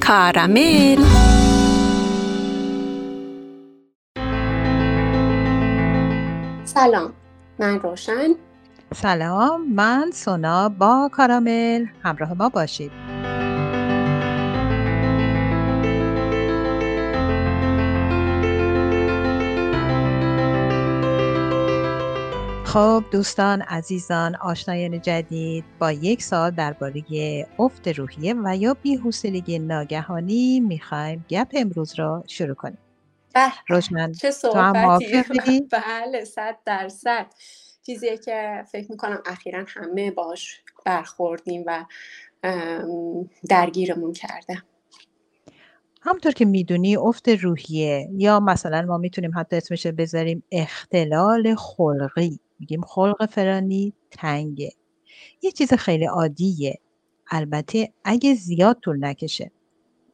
کارامل. سلام من روشن. سلام من سونا با کارامل. همراه ما باشید. خب دوستان عزیزان آشنایان جدید با یک سال درباره افت روحیه و یا بی‌حوصلگی ناگهانی می‌خوایم گپ امروز را شروع کنیم. روشن چه صحبتی؟ بله صد درصد چیزیه که فکر می‌کنم اخیرا همه باش برخوردیم و درگیرمون کرده. همطور که می‌دونی افت روحیه یا مثلا ما می‌تونیم حتی اسمش بذاریم اختلال خلقی. میگیم خلق فرانی تنگه. یه چیز خیلی عادیه. البته اگه زیاد طول نکشه.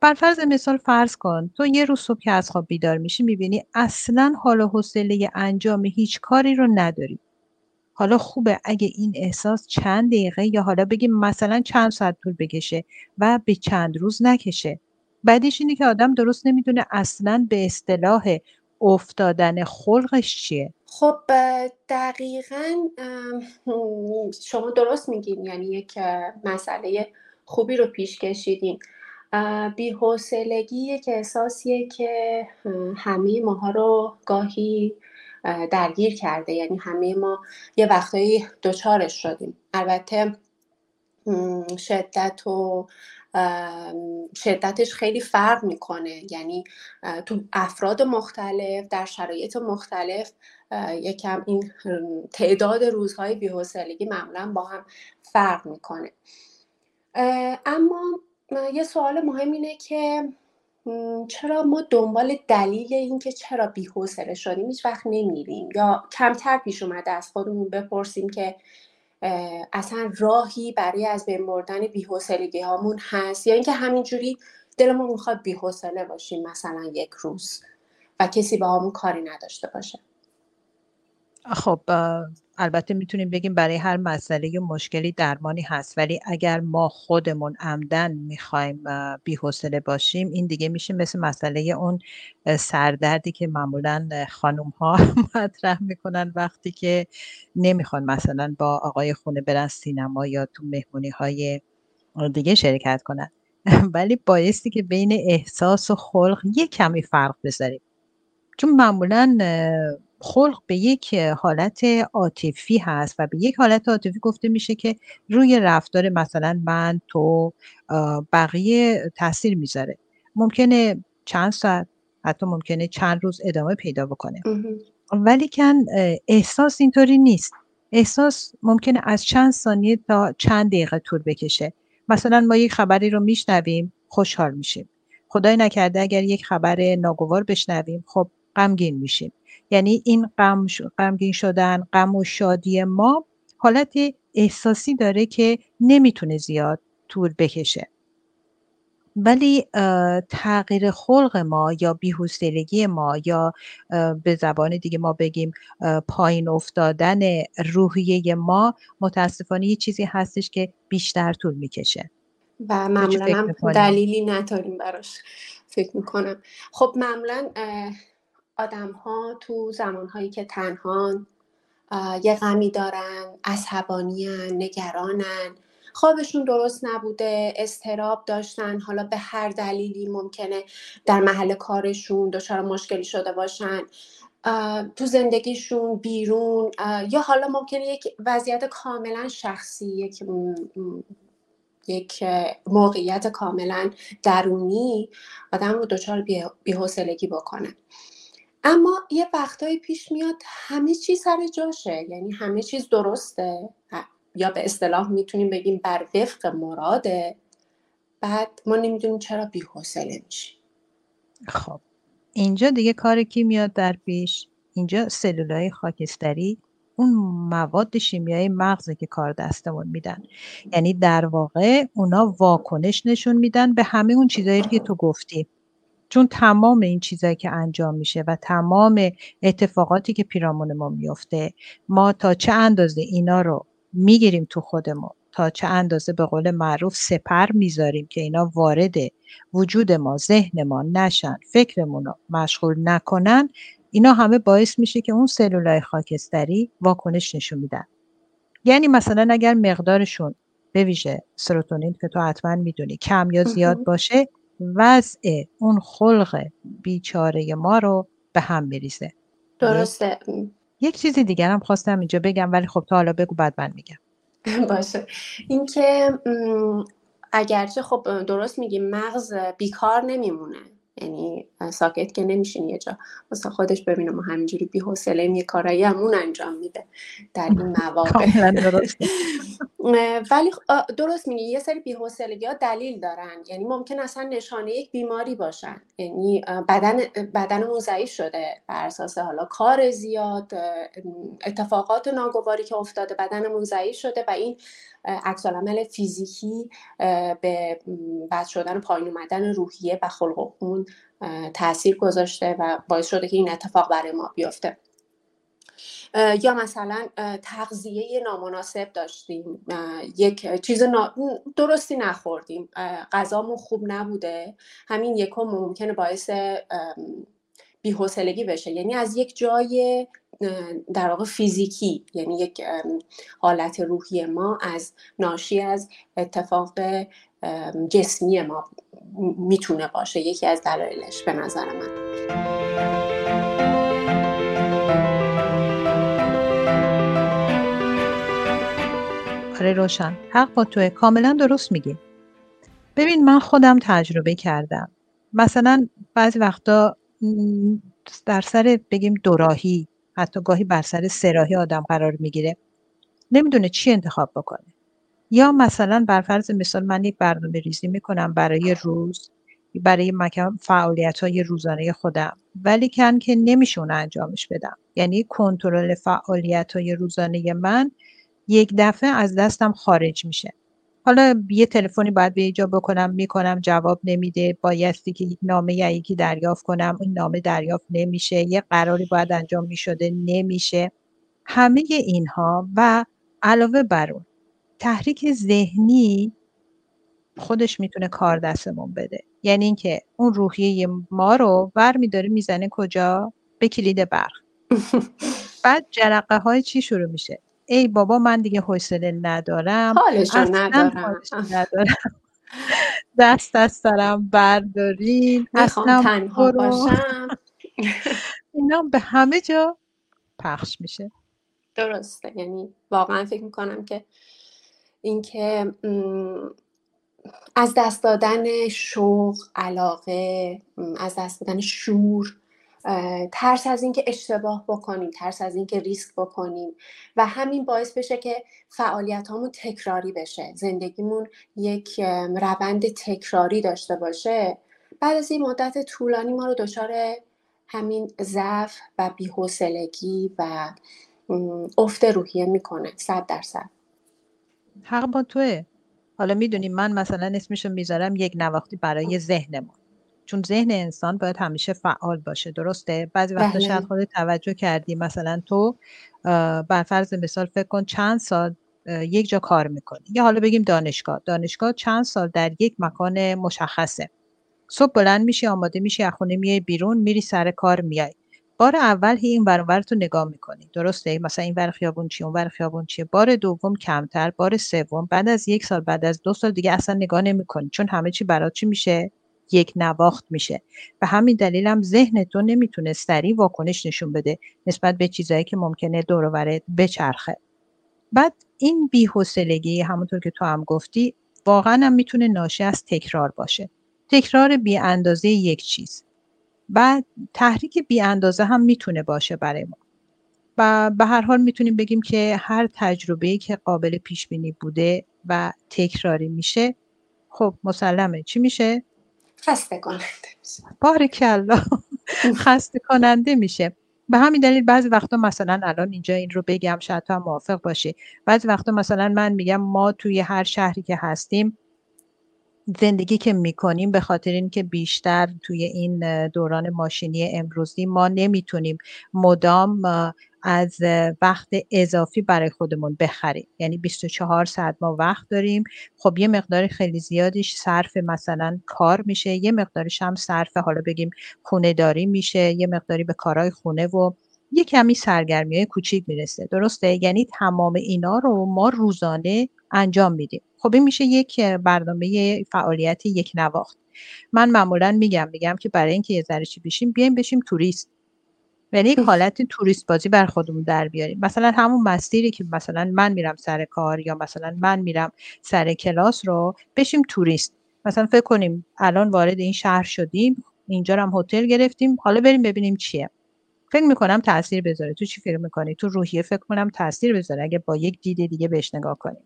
بر فرض مثال فرض کن تو یه روز صبح که از خواب بیدار میشی می‌بینی اصلا حال و حوصله انجام هیچ کاری رو نداری. حالا خوبه اگه این احساس چند دقیقه یا حالا بگیم مثلا چند ساعت طول بکشه و به چند روز نکشه. بعدش اینه که آدم درست نمی‌دونه اصلا به اصطلاح افتادن خلقش چیه. خب دقیقا شما درست میگین یعنی یک مسئله خوبی رو پیش کشیدین. بیحوصلگی یک احساسیه که همه ماها رو گاهی درگیر کرده. یعنی همه ما یه وقتایی دچارش شدیم. البته شدت و شدتش خیلی فرق می‌کنه. یعنی تو افراد مختلف در شرایط مختلف یکم این تعداد روزهای بیحوصلگی معمولا با هم فرق می‌کنه. اما یه سوال مهم اینه که چرا ما دنبال دلیل اینکه چرا بی‌حوصله شدیم هیچ وقت نمیریم؟ یا کمتر پیش اومده از خودمون بپرسیم که اصلا راهی برای از بین بردن بی‌حوصلگی هامون هست؟ یا اینکه همینجوری دلمون می‌خواد بی‌حوصله باشیم مثلا یک روز و کسی با همون کاری نداشته باشه. خب البته می‌تونیم بگیم برای هر مسئله مشکلی درمانی هست ولی اگر ما خودمون عمدن می‌خوایم بی‌حوصله باشیم این دیگه میشه مثل مسئله اون سردردی که معمولا خانم ها مطرح می‌کنن وقتی که نمی‌خوان مثلا با آقای خونه برن سینما یا تو مهمونی های دیگه شرکت کنن. ولی بایستی که بین احساس و خلق یه کمی فرق بذاریم. چون معمولا خلق به یک حالت عاطفی هست و به یک حالت عاطفی گفته میشه که روی رفتار مثلا من تو بقیه تاثیر می‌ذاره. ممکنه چند ساعت حتی ممکنه چند روز ادامه پیدا بکنه. ولی کن احساس اینطوری نیست. احساس ممکنه از چند ثانیه تا چند دقیقه طول بکشه. مثلا ما یک خبری رو میشنویم خوشحال میشیم. خدای نکرده اگر یک خبر ناگوار بشنویم خب غمگین میشیم. یعنی این غم غمگین شدن غم و شادی ما حالت احساسی داره که نمی‌تونه زیاد طول بکشه. ولی تغییر خلق ما یا بی‌حوصلگی ما یا به زبان دیگه ما بگیم پایین افتادن روحیه ما متاسفانه یه چیزی هستش که بیشتر طول می‌کشه. و معمولا هم دلیلی نداریم براش. فکر می‌کنم. خب معمولا ها تو زمانهایی که تنهان یه غمی دارن عصبانیان نگرانن خوابشون درست نبوده استراب داشتن حالا به هر دلیلی ممکنه در محل کارشون دچار مشکلی شده باشن. تو زندگیشون بیرون یا حالا ممکنه یک وضعیت کاملا شخصی یک یک موقعیت کاملا درونی آدم رو دچار بیحوصلگی بکنه. اما یه وقتایی پیش میاد همه چیز سر جاشه. یعنی همه چیز درسته. یا به اصطلاح می‌تونیم بگیم بر وفق مراده. بعد ما نمی‌دونیم چرا بی‌حوصله میشیم. خب. اینجا دیگه کار کی میاد در پیش؟ اینجا سلولای خاکستری اون مواد شیمیایی مغزه که کار دستمون میدن. یعنی در واقع اونا واکنش نشون میدن به همه اون چیزایی که تو گفتی. چون تمام این چیزایی که انجام میشه و تمام اتفاقاتی که پیرامون ما میفته ما تا چه اندازه اینا رو می‌گیریم تو خودمون؟ تا چه اندازه به قول معروف سپر می‌ذاریم که اینا وارد وجود ما ذهن ما نشن فکرمون رو مشغول نکنن؟ اینا همه باعث میشه که اون سلولای خاکستری واکنش نشون میدن. یعنی مثلا اگر مقدارشون به ویژه سروتونین که تو حتما می‌دونی کم یا زیاد باشه وضع اون خلق بیچاره ما رو به هم میریزه درسته. یک چیزی دیگر هم خواستم اینجا بگم ولی خب تا حالا بگو بعد من میگم. باشه. اینکه اگرچه خب درست میگیم مغز بیکار نمیمونه. یعنی ساکت که نمیشین یه جا. واسه خودش ببینم و همینجوری بی حوصله یه کارایی همون انجام میده. در این مواقع. ولی درست میگی یه سری بی ها دلیل دارن. یعنی ممکن اصلا نشانه یک بیماری باشن. یعنی بدن بدنمون ضعیف شده بر اساس حالا کار زیاد اتفاقات ناگواری که افتاده بدنمون ضعیف شده و این عکس فیزیکی به بد شدن پایین اومدن روحیه و خلق خون تاثیر گذاشته و باعث شده که این اتفاق برای ما بیفته. یا مثلا تغذیه نامناسب داشتیم. یک چیز درستی نخوردیم. غذامون خوب نبوده. همین یکم ممکنه باعث بیحوصلگی بشه. یعنی از یک جای در واقع فیزیکی یعنی یک حالت روحی ما از ناشی از اتفاق جسمی ما می‌تونه باشه. یکی از دلایلش به نظر من. روشن. حق با توه. کاملا درست میگی. ببین من خودم تجربه کردم. مثلا بعضی وقتا در سر بگیم دوراهی حتی گاهی بر سر سراهی آدم قرار می‌گیره. نمی‌دونه چی انتخاب بکنه. یا مثلا بر فرض مثال من یک برنامه ریزی می‌کنم برای روز برای مکان فعالیت های روزانه خودم. ولی کن که نمیشه انجامش بدم. یعنی کنترل فعالیت های روزانه من یک دفعه از دستم خارج میشه. حالا یه تلفنی باید به اینجا بکنم می‌کنم جواب نمیده بایستی که یک نامه یا یکی دریافت کنم این نامه دریافت نمیشه یه قراری باید انجام می‌شده نمیشه. همه اینها و علاوه بر اون تحریک ذهنی خودش می‌تونه کار دستمون بده. یعنی اینکه اون روحیه ما رو بر میداره می‌زنه کجا؟ به کلید برق. بعد جرقه های چی شروع میشه؟ ای بابا من دیگه حوصله ندارم. حالشو ندارم. دست از سرم بردارین. اصلا تنها باشم. اینا به همه جا پخش میشه. درسته. یعنی واقعا فکر می‌کنم که اینکه از دست دادن شوق علاقه از دست دادن شور ترس از اینکه اشتباه بکنیم ترس از اینکه ریسک بکنیم و همین باعث بشه که فعالیت همون تکراری بشه. زندگیمون یک روند تکراری داشته باشه. بعد از این مدت طولانی ما رو دچار همین ضعف و بیحوصلگی و افت روحیه می‌کنه صد درصد. حق با توه. حالا می‌دونی من مثلا اسمشو می‌ذارم یک نواختی برای ذهنمون. چون ذهن انسان باید همیشه فعال باشه درسته؟ بعضی وقتا بله. شاید خودت توجه کردی مثلا تو بر فرض مثال فکر کن چند سال یک جا کار می‌کنی. یا حالا بگیم دانشگاه. دانشگاه چند سال در یک مکان مشخصه. صبح بلند میشی آماده میشی از خونه میای بیرون میری سر کار میای بار اول هی این ور تو نگاه می‌کنی. درسته؟ مثلا این ور خیابون چیه اون ور خیابون چیه. بار دوم کمتر بار سوم بعد از یک سال بعد از دو سال دیگه اصلا نگاه نمی‌کنی. چون همه چی برات چی میشه؟ یک نواخت میشه. و همین دلیل هم ذهن تو نمی‌تونه سریع واکنش نشون بده نسبت به چیزهایی که ممکنه دور بچرخه. بعد این بیحوصلگی همونطور که تو هم گفتی واقعا هم می‌تونه ناشی از تکرار باشه. تکرار بی اندازه یک چیز. و تحریک بی اندازه هم می‌تونه باشه برای ما. و به هر حال می‌تونیم بگیم که هر تجربه که قابل پیش بینی بوده و تکراری میشه خب مسلمه. چی میشه؟ خسته کننده میشه. خسته کننده میشه. به همین دلیل بعضی وقتا مثلا الان اینجا این رو بگم شاید تو هم موافق باشی. بعضی وقتا مثلا من میگم ما توی هر شهری که هستیم زندگی که می‌کنیم به خاطر اینکه بیشتر توی این دوران ماشینی امروزی ما نمی‌تونیم مدام از وقت اضافی برای خودمون بخریم. یعنی 24 ساعت ما وقت داریم. خب یه مقدار خیلی زیادیش صرف مثلا کار میشه. یه مقدارش هم صرف حالا بگیم خونه داری میشه. یه مقداری به کارهای خونه و یه کمی سرگرمی های کوچیک می‌رسه. درسته؟ یعنی تمام اینا رو ما روزانه انجام میدیم. خب این میشه یک برنامه فعالیت یک نواخت. من معمولا میگم میگم که برای اینکه یه ذره چی بشیم بیایم بشیم توریست. یعنی یک حالت توریست بازی بر خودمون در بیاریم. مثلا همون مسیری که مثلا من میرم سر کار یا مثلا من میرم سر کلاس رو بشیم توریست. مثلا فکر کنیم الان وارد این شهر شدیم اینجا هم هتل گرفتیم حالا بریم ببینیم چیه. فکر می‌کنم تاثیر بذاره. تو چی فکر می‌کنی؟ تو روحیه فکر کنم تاثیر بذاره اگه با یک دید دیگه بهش نگاه کنیم.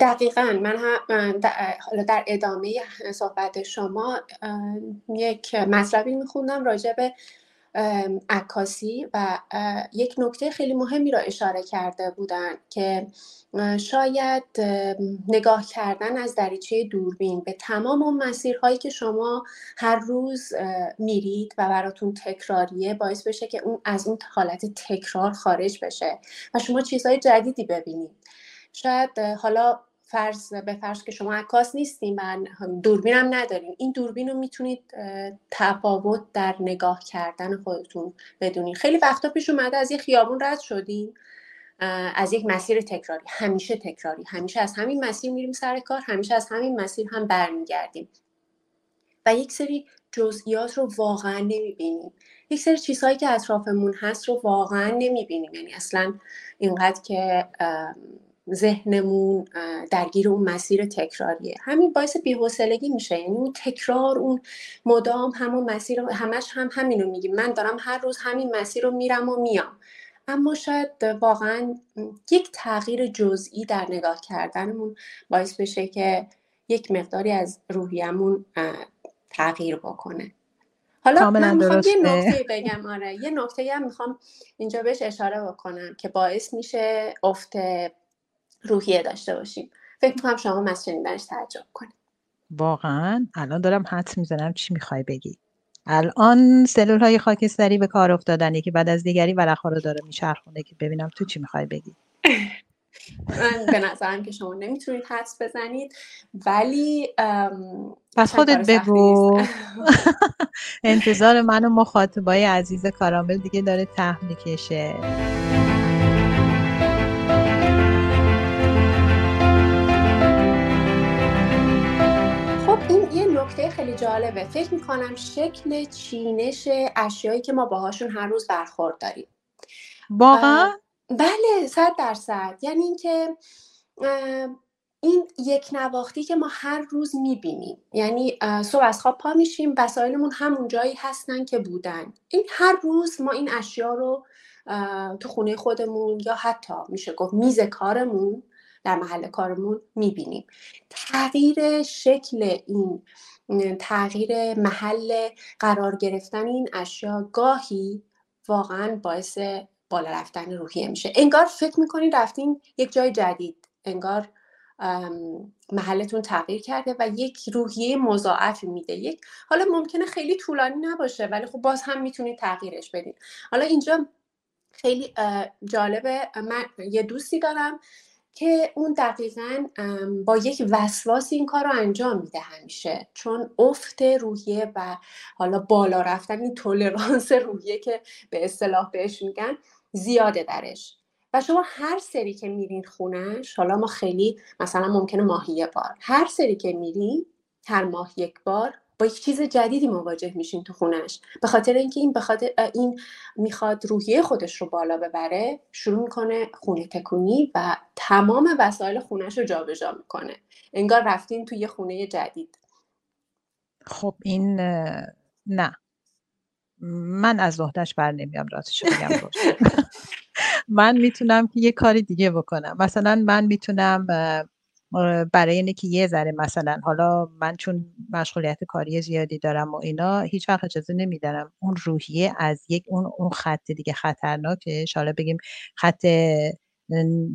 دقیقا. من حالا در ادامه صحبت شما یک مطلبی میخوندم راجع به عکاسی و یک نکته خیلی مهمی را اشاره کرده بودن که شاید نگاه کردن از دریچه دوربین به تمام اون مسیرهایی که شما هر روز میرید و براتون تکراریه باعث بشه که اون از اون حالت تکرار خارج بشه و شما چیزهای جدیدی ببینید. شاید حالا فرض به فرض که شما عکاس نیستیم و دوربین هم نداریم. این دوربین رو می‌تونید تفاوت در نگاه کردن خودتون بدونید خیلی وقتا پیش اومده از یه خیابون رد شدیم از یک مسیر تکراری. همیشه تکراری. همیشه از همین مسیر میریم سر کار همیشه از همین مسیر هم برمیگردیم. و یک سری جزئیات رو واقعا نمی‌بینیم. یک سری چیزهایی که اطرافمون هست رو واقعا نمی‌بینیم. یعنی اصلا اینقدر که ذهنمون درگیر اون مسیر تکراریه. همین باعث بی‌حوصلگی میشه. یعنی اون تکرار اون مدام همون مسیر همش هم همینو میگیم. من دارم هر روز همین مسیر رو میرم و میام. اما شاید واقعا یک تغییر جزئی در نگاه کردنمون باعث بشه که یک مقداری از روحیمون تغییر بکنه. حالا من می‌خوام یه نکته بگم. آره یه نکته هم می‌خوام اینجا بهش اشاره بکنم که باعث میشه افت روحیه داشته باشیم. فکر می‌کنم شما از شنیدنش تعجب کنید. واقعا الان دارم حدس می‌زنم چی می‌خوای بگی. الان سلول های خاکستری به کار افتادن که بعد از دیگری ورقها رو داره میچرخونه که ببینم تو چی می‌خوای بگی. من به نظرم که شما نمی‌تونید حدس بزنید ولی پس خودت بگو. انتظار من و مخاطبای عزیز کارامل دیگه داره ته می‌کشه. خیلی جالبه. فکر می‌کنم شکل چینش اشیایی که ما باهاشون هر روز برخورد داریم. واقعا؟ بله صد درصد. یعنی اینکه این یک نواختی که ما هر روز می‌بینیم. یعنی صبح از خواب پا میشیم وسایلمون همون جایی هستن که بودن. این هر روز ما این اشیا رو تو خونه خودمون یا حتی میشه گفت میز کارمون در محل کارمون می‌بینیم. تغییر شکل این تغییر محل قرار گرفتن این اشیا گاهی واقعا باعث بالا رفتن روحیه میشه. انگار فکر می‌کنین رفتین یک جای جدید. انگار محلتون تغییر کرده و یک روحیه مضاعفی میده. یک حالا ممکنه خیلی طولانی نباشه ولی خب باز هم می‌تونید تغییرش بدین. حالا اینجا خیلی جالبه من یه دوستی دارم که اون دقیقا با یک وسواس این کار رو انجام میده همیشه. چون افت روحیه و حالا بالا رفتن این تولرانس روحیه که به اصطلاح بهش میگن زیاده درش. و شما هر سری که میرین خونش حالا ما خیلی مثلا ممکنه ماهی بار هر سری که میرین هر ماه یک بار با یک چیز جدیدی مواجه میشین تو خونش. به خاطر اینکه این بخاطر این می‌خواد روحیه خودش رو بالا ببره شروع می‌کنه خونه تکونی و تمام وسایل خونش رو جابجا می‌کنه. انگار رفتین توی یه خونه جدید. خب این نه. من از وحدش بر نمیام راستش بگم من می‌تونم که یه کاری دیگه بکنم. مثلا من می‌تونم برای اینه که یه ذره مثلا حالا من چون مشغولیت کاری زیادی دارم و اینا هیچ وقت اجازه نمیدارم اون روحیه از یک اون اون خط دیگه خطرناکش. حالا بگیم خط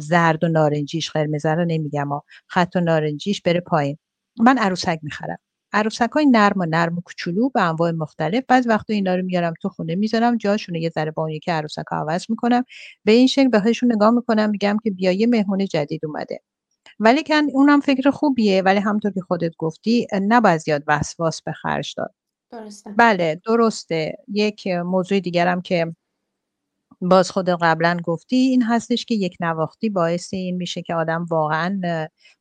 زرد و نارنجیش قرمز رو نمیگم خط و نارنجیش بره پایین. من عروسک می‌خرم. عروسک های نرم و نرم و کوچولو به انواع مختلف بعض وقتا اینا رو میارم تو خونه می‌ذارم جاشون یه ذره با اون یکی عروسک ها عوض می‌کنم. به این شکل بهشون نگاه می‌کنم میگم که بیا یه مهمون جدید اومده. ولی کن اونم فکر خوبیه ولی همطور که خودت گفتی نباید زیاد وسواس به خرج داد. درسته. بله درسته. یک موضوع دیگرم که باز خود قبلا گفتی این هستش که یک نواختی باعث این میشه که آدم واقعا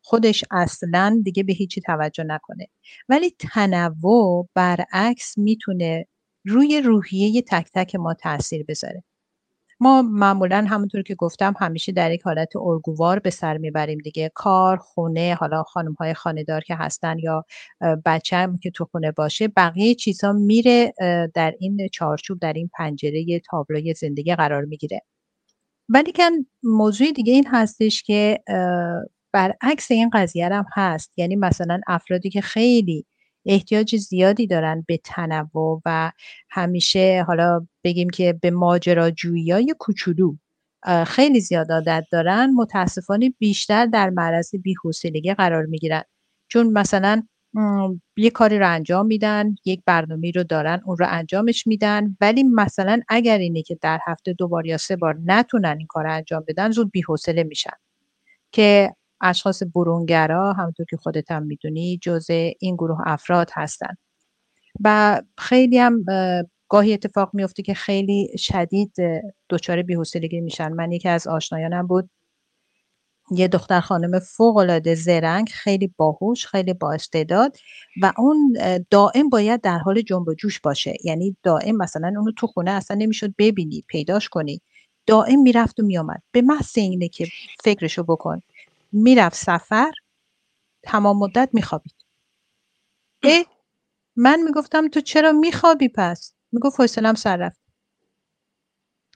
خودش اصلا دیگه به هیچی توجه نکنه. ولی تنوع برعکس می‌تونه روی روحیه تک تک ما تاثیر بذاره. ما معمولا همونطور که گفتم همیشه در یک حالت ارگووار به سر می‌بریم دیگه. کار خونه حالا خانم های خانهدار که هستن یا بچه که تو خونه باشه بقیه چیزها میره در این چارچوب در این پنجره تابلوی زندگی قرار می‌گیره. ولی که موضوع دیگه این هستش که برعکس این قضیه هم هست. یعنی مثلا افرادی که خیلی احتیاج زیادی دارن به تنوع و همیشه حالا بگیم که به ماجراجویی های کوچولو خیلی زیاد عادت دارن متاسفانه بیشتر در معرض بیحوصلگی قرار می‌گیرن. چون مثلا یه کاری رو انجام میدن یک برنامه رو دارن اون رو انجامش میدن ولی مثلا اگر اینه که در هفته دو بار یا سه بار نتونن این کار رو انجام بدن زود بیحوصله میشن. که اشخاص برونگرا همونطور که خودت هم می‌دونی جزء این گروه افراد هستن. و خیلی هم گاهی اتفاق میفته که خیلی شدید دچار بی‌حوصلگی میشن. من یکی از آشنایانم بود. یه دختر خانم فوق العاده زرنگ خیلی باهوش خیلی با استعداد و اون دائم باید در حال جنب و جوش باشه. یعنی دائم مثلا اونو تو خونه اصلا نمی‌شد ببینی پیداش کنی. دائم می‌رفت و میامد به محض اینه که فکرشو بکن. می‌رفت سفر تمام مدت میخوابید. اه من می‌گفتم تو چرا میخوابی پس؟ می‌گفت حوصلم سر رفت.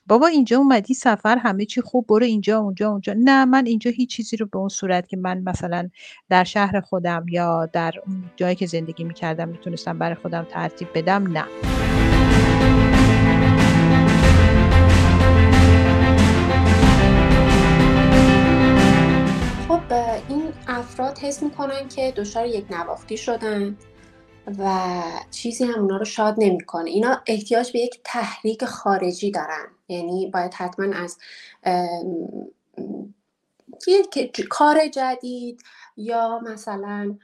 بابا اینجا اومدی سفر همه چی خوب برو اینجا اونجا اونجا. نه من اینجا هیچ چیزی رو به اون صورت که من مثلا در شهر خودم یا در اون جایی که زندگی می‌کردم می‌تونستم برای خودم ترتیب بدم نه. افراد حس می‌کنن که دچار یک نواختی شدن و چیزی هم اونا رو شاد نمی‌کنه. اینا احتیاج به یک تحریک خارجی دارن. یعنی باید حتما از کار جدید یا مثلا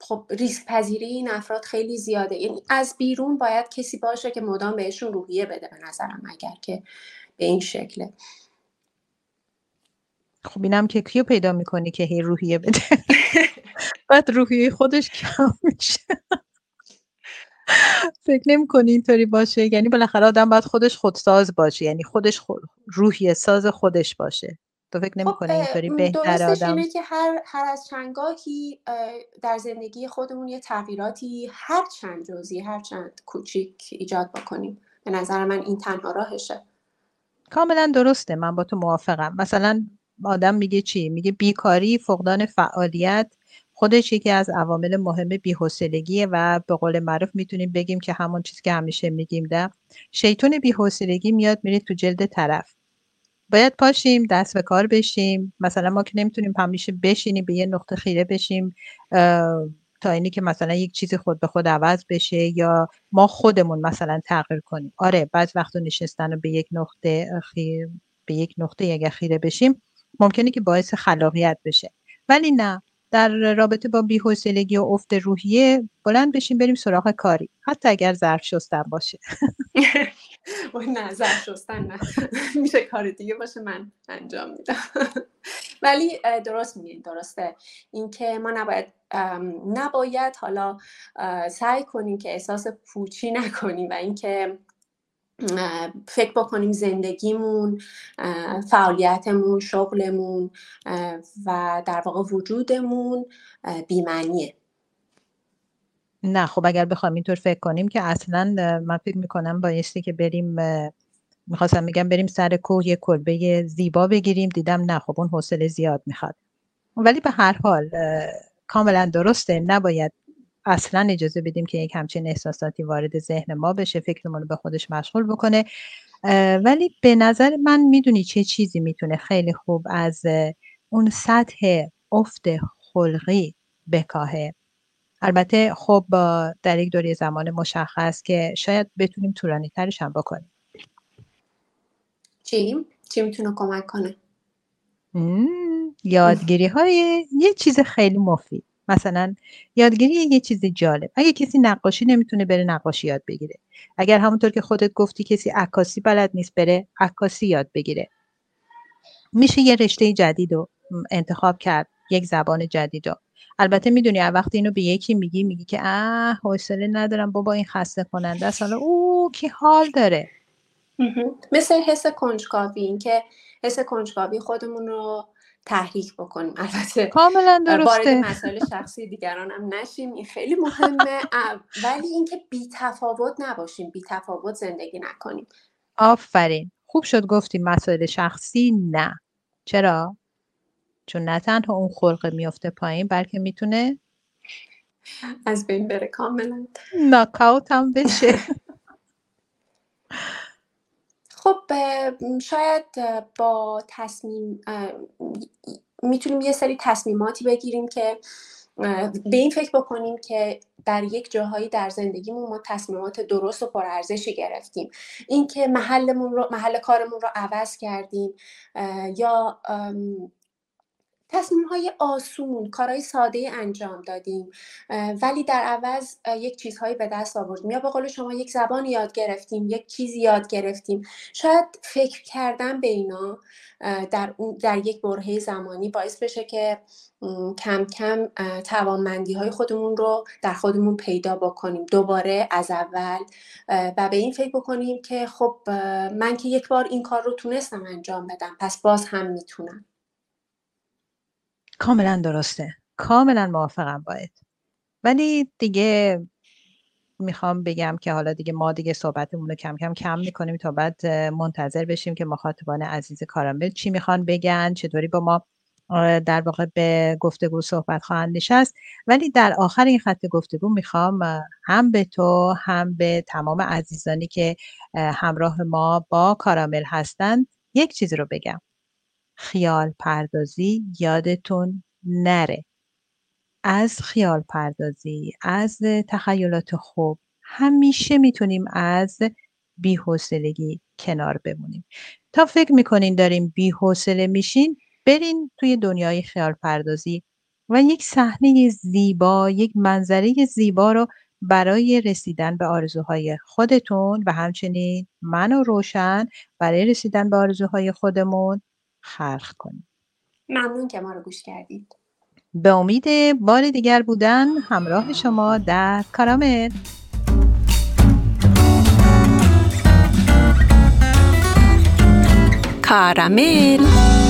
خب ریسک پذیری این افراد خیلی زیاده. یعنی از بیرون باید کسی باشه که مدام بهشون روحیه بده به نظرم اگر که به این شکله. خب اینم که کیو پیدا می‌کنی که هی روحیه بده؟ بعد روحیه خودش کم میشه. فکر نمی کنی اینطوری باشه؟ یعنی بالاخره آدم باید خودش خودساز باشه یعنی خودش خود روحیه ساز خودش باشه. تو فکر نمی کنی خب، اینطوری بهتر آدم اینه که هر, هر از چنگاهی در زندگی خودمون یه تغییراتی هر چند جزی هر چند کوچیک ایجاد بکنیم. به نظر من این تنها راهشه. کاملا درسته. من با تو موافقم. مثلا آدم میگه چی؟ میگه بیکاری فقدان فعالیت. خودش یکی از عوامل مهم بی‌حوصلگیه و به قول معروف می‌تونیم بگیم که همون چیزی که همیشه میگیم ده. شیطون بی‌حوصلگی میاد میره تو جلد طرف. باید پاشیم دست به کار بشیم. مثلا ما که نمی‌تونیم همیشه بشینیم به یه نقطه خیره بشیم تا اینی که مثلا یک چیزی خود به خود عوض بشه یا ما خودمون مثلا تغییر کنیم. آره بعض وقتا نشستن به یک نقطه خیر به یک نقطه اگر خیره بشیم ممکنه که باعث خلاقیت بشه. ولی نه در رابطه با بی‌حوصلگی و افت روحیه بلند بشیم بریم سراغ کاری. حتی اگر ظرف شستن باشه. نه ظرف شستن نه. میشه کار دیگه باشه من انجام میدم. ولی درست میگین درسته. اینکه ما نباید نباید حالا سعی کنیم که احساس پوچی نکنیم و اینکه فکر بکنیم زندگیمون فعالیتمون شغلمون و در واقع وجودمون بیمنیه نه خب اگر بخوام اینطور فکر کنیم که اصلا من فکر می‌کنم بایستی که بریم می‌خواستم میگم بریم سر کوه یه کلبه زیبا بگیریم. دیدم نه خب اون حوصله زیاد می‌خواد. ولی به هر حال کاملا درسته. نباید اصلا اجازه بدیم که یک همچین احساساتی وارد ذهن ما بشه فکرمون رو به خودش مشغول بکنه ولی به نظر من می‌دونی چه چیزی می‌تونه خیلی خوب از اون سطح افت خلقی بکاهه البته خب در یک دوره زمان مشخص که شاید بتونیم طولانی ترش هم بکنیم چی؟ چی می‌تونه کمک کنه؟ یادگیری های یه چیز خیلی مفید مثلا یادگیری یه چیز جالب. اگه کسی نقاشی نمی‌تونه بره نقاشی یاد بگیره. اگر همونطور که خودت گفتی کسی عکاسی بلد نیست بره عکاسی یاد بگیره. میشه یه رشته جدید رو انتخاب کرد یک زبان جدید رو. البته می‌دونی وقتی اینو به یکی میگی میگی که اه حوصله ندارم بابا این خسته کننده است. حالا او کی حال داره؟ مثل حس کنجکاوی این که حس کنجکاوی خودمون رو تحریک بکنیم. البته کاملا درسته وارد مسائل شخصی دیگران هم نشیم این خیلی مهمه. ولی اینکه بی تفاوت نباشیم بی تفاوت زندگی نکنیم. آفرین. خوب شد گفتیم مسائل شخصی نه. چرا؟ چون نه تنها اون خلقه میفته پایین بلکه می‌تونه از بین بره کاملا. ناکاوت هم بشه. خب شاید با تصمیم می‌تونیم یه سری تصمیماتی بگیریم که به این فکر بکنیم که در یک جاهایی در زندگیمون ما تصمیمات درست و پرارزشی گرفتیم. اینکه محلمون رو محل کارمون رو عوض کردیم یا تصمیم های آسون کارهای ساده انجام دادیم. ولی در عوض یک چیزهایی به دست آوردیم. یا به قول شما یک زبان یاد گرفتیم یک چیزی یاد گرفتیم. شاید فکر کردن به اینا در, در یک برهه زمانی باعث بشه که کم کم توانمندی های خودمون رو در خودمون پیدا بکنیم. دوباره از اول و به این فکر بکنیم که خب من که یک بار این کار رو تونستم انجام بدم پس باز هم می‌تونم. کاملا درسته. کاملا موافقم باید ولی دیگه می‌خوام بگم که حالا دیگه ما دیگه صحبتمون رو کم کم کم می‌کنیم تا بعد منتظر بشیم که مخاطبان عزیز کارامل چی می‌خوان بگن چطوری با ما در واقع به گفتگو صحبت خواهند نشست. ولی در آخر این خط گفتگو می‌خوام هم به تو هم به تمام عزیزانی که همراه ما با کارامل هستند یک چیزی رو بگم. خیال پردازی یادتون نره. از خیال پردازی از تخیلات خوب همیشه می‌تونیم از بیحوصلگی کنار بمونیم. تا فکر می‌کنین داریم بیحوصله میشین برین توی دنیای خیال پردازی و یک صحنه زیبا یک منظره زیبا رو برای رسیدن به آرزوهای خودتون و همچنین من و روشن برای رسیدن به آرزوهای خودمون خلق کنیم. ممنون که ما رو گوش کردید. به امید بار دیگر بودن همراه شما در کارامل. کارامل.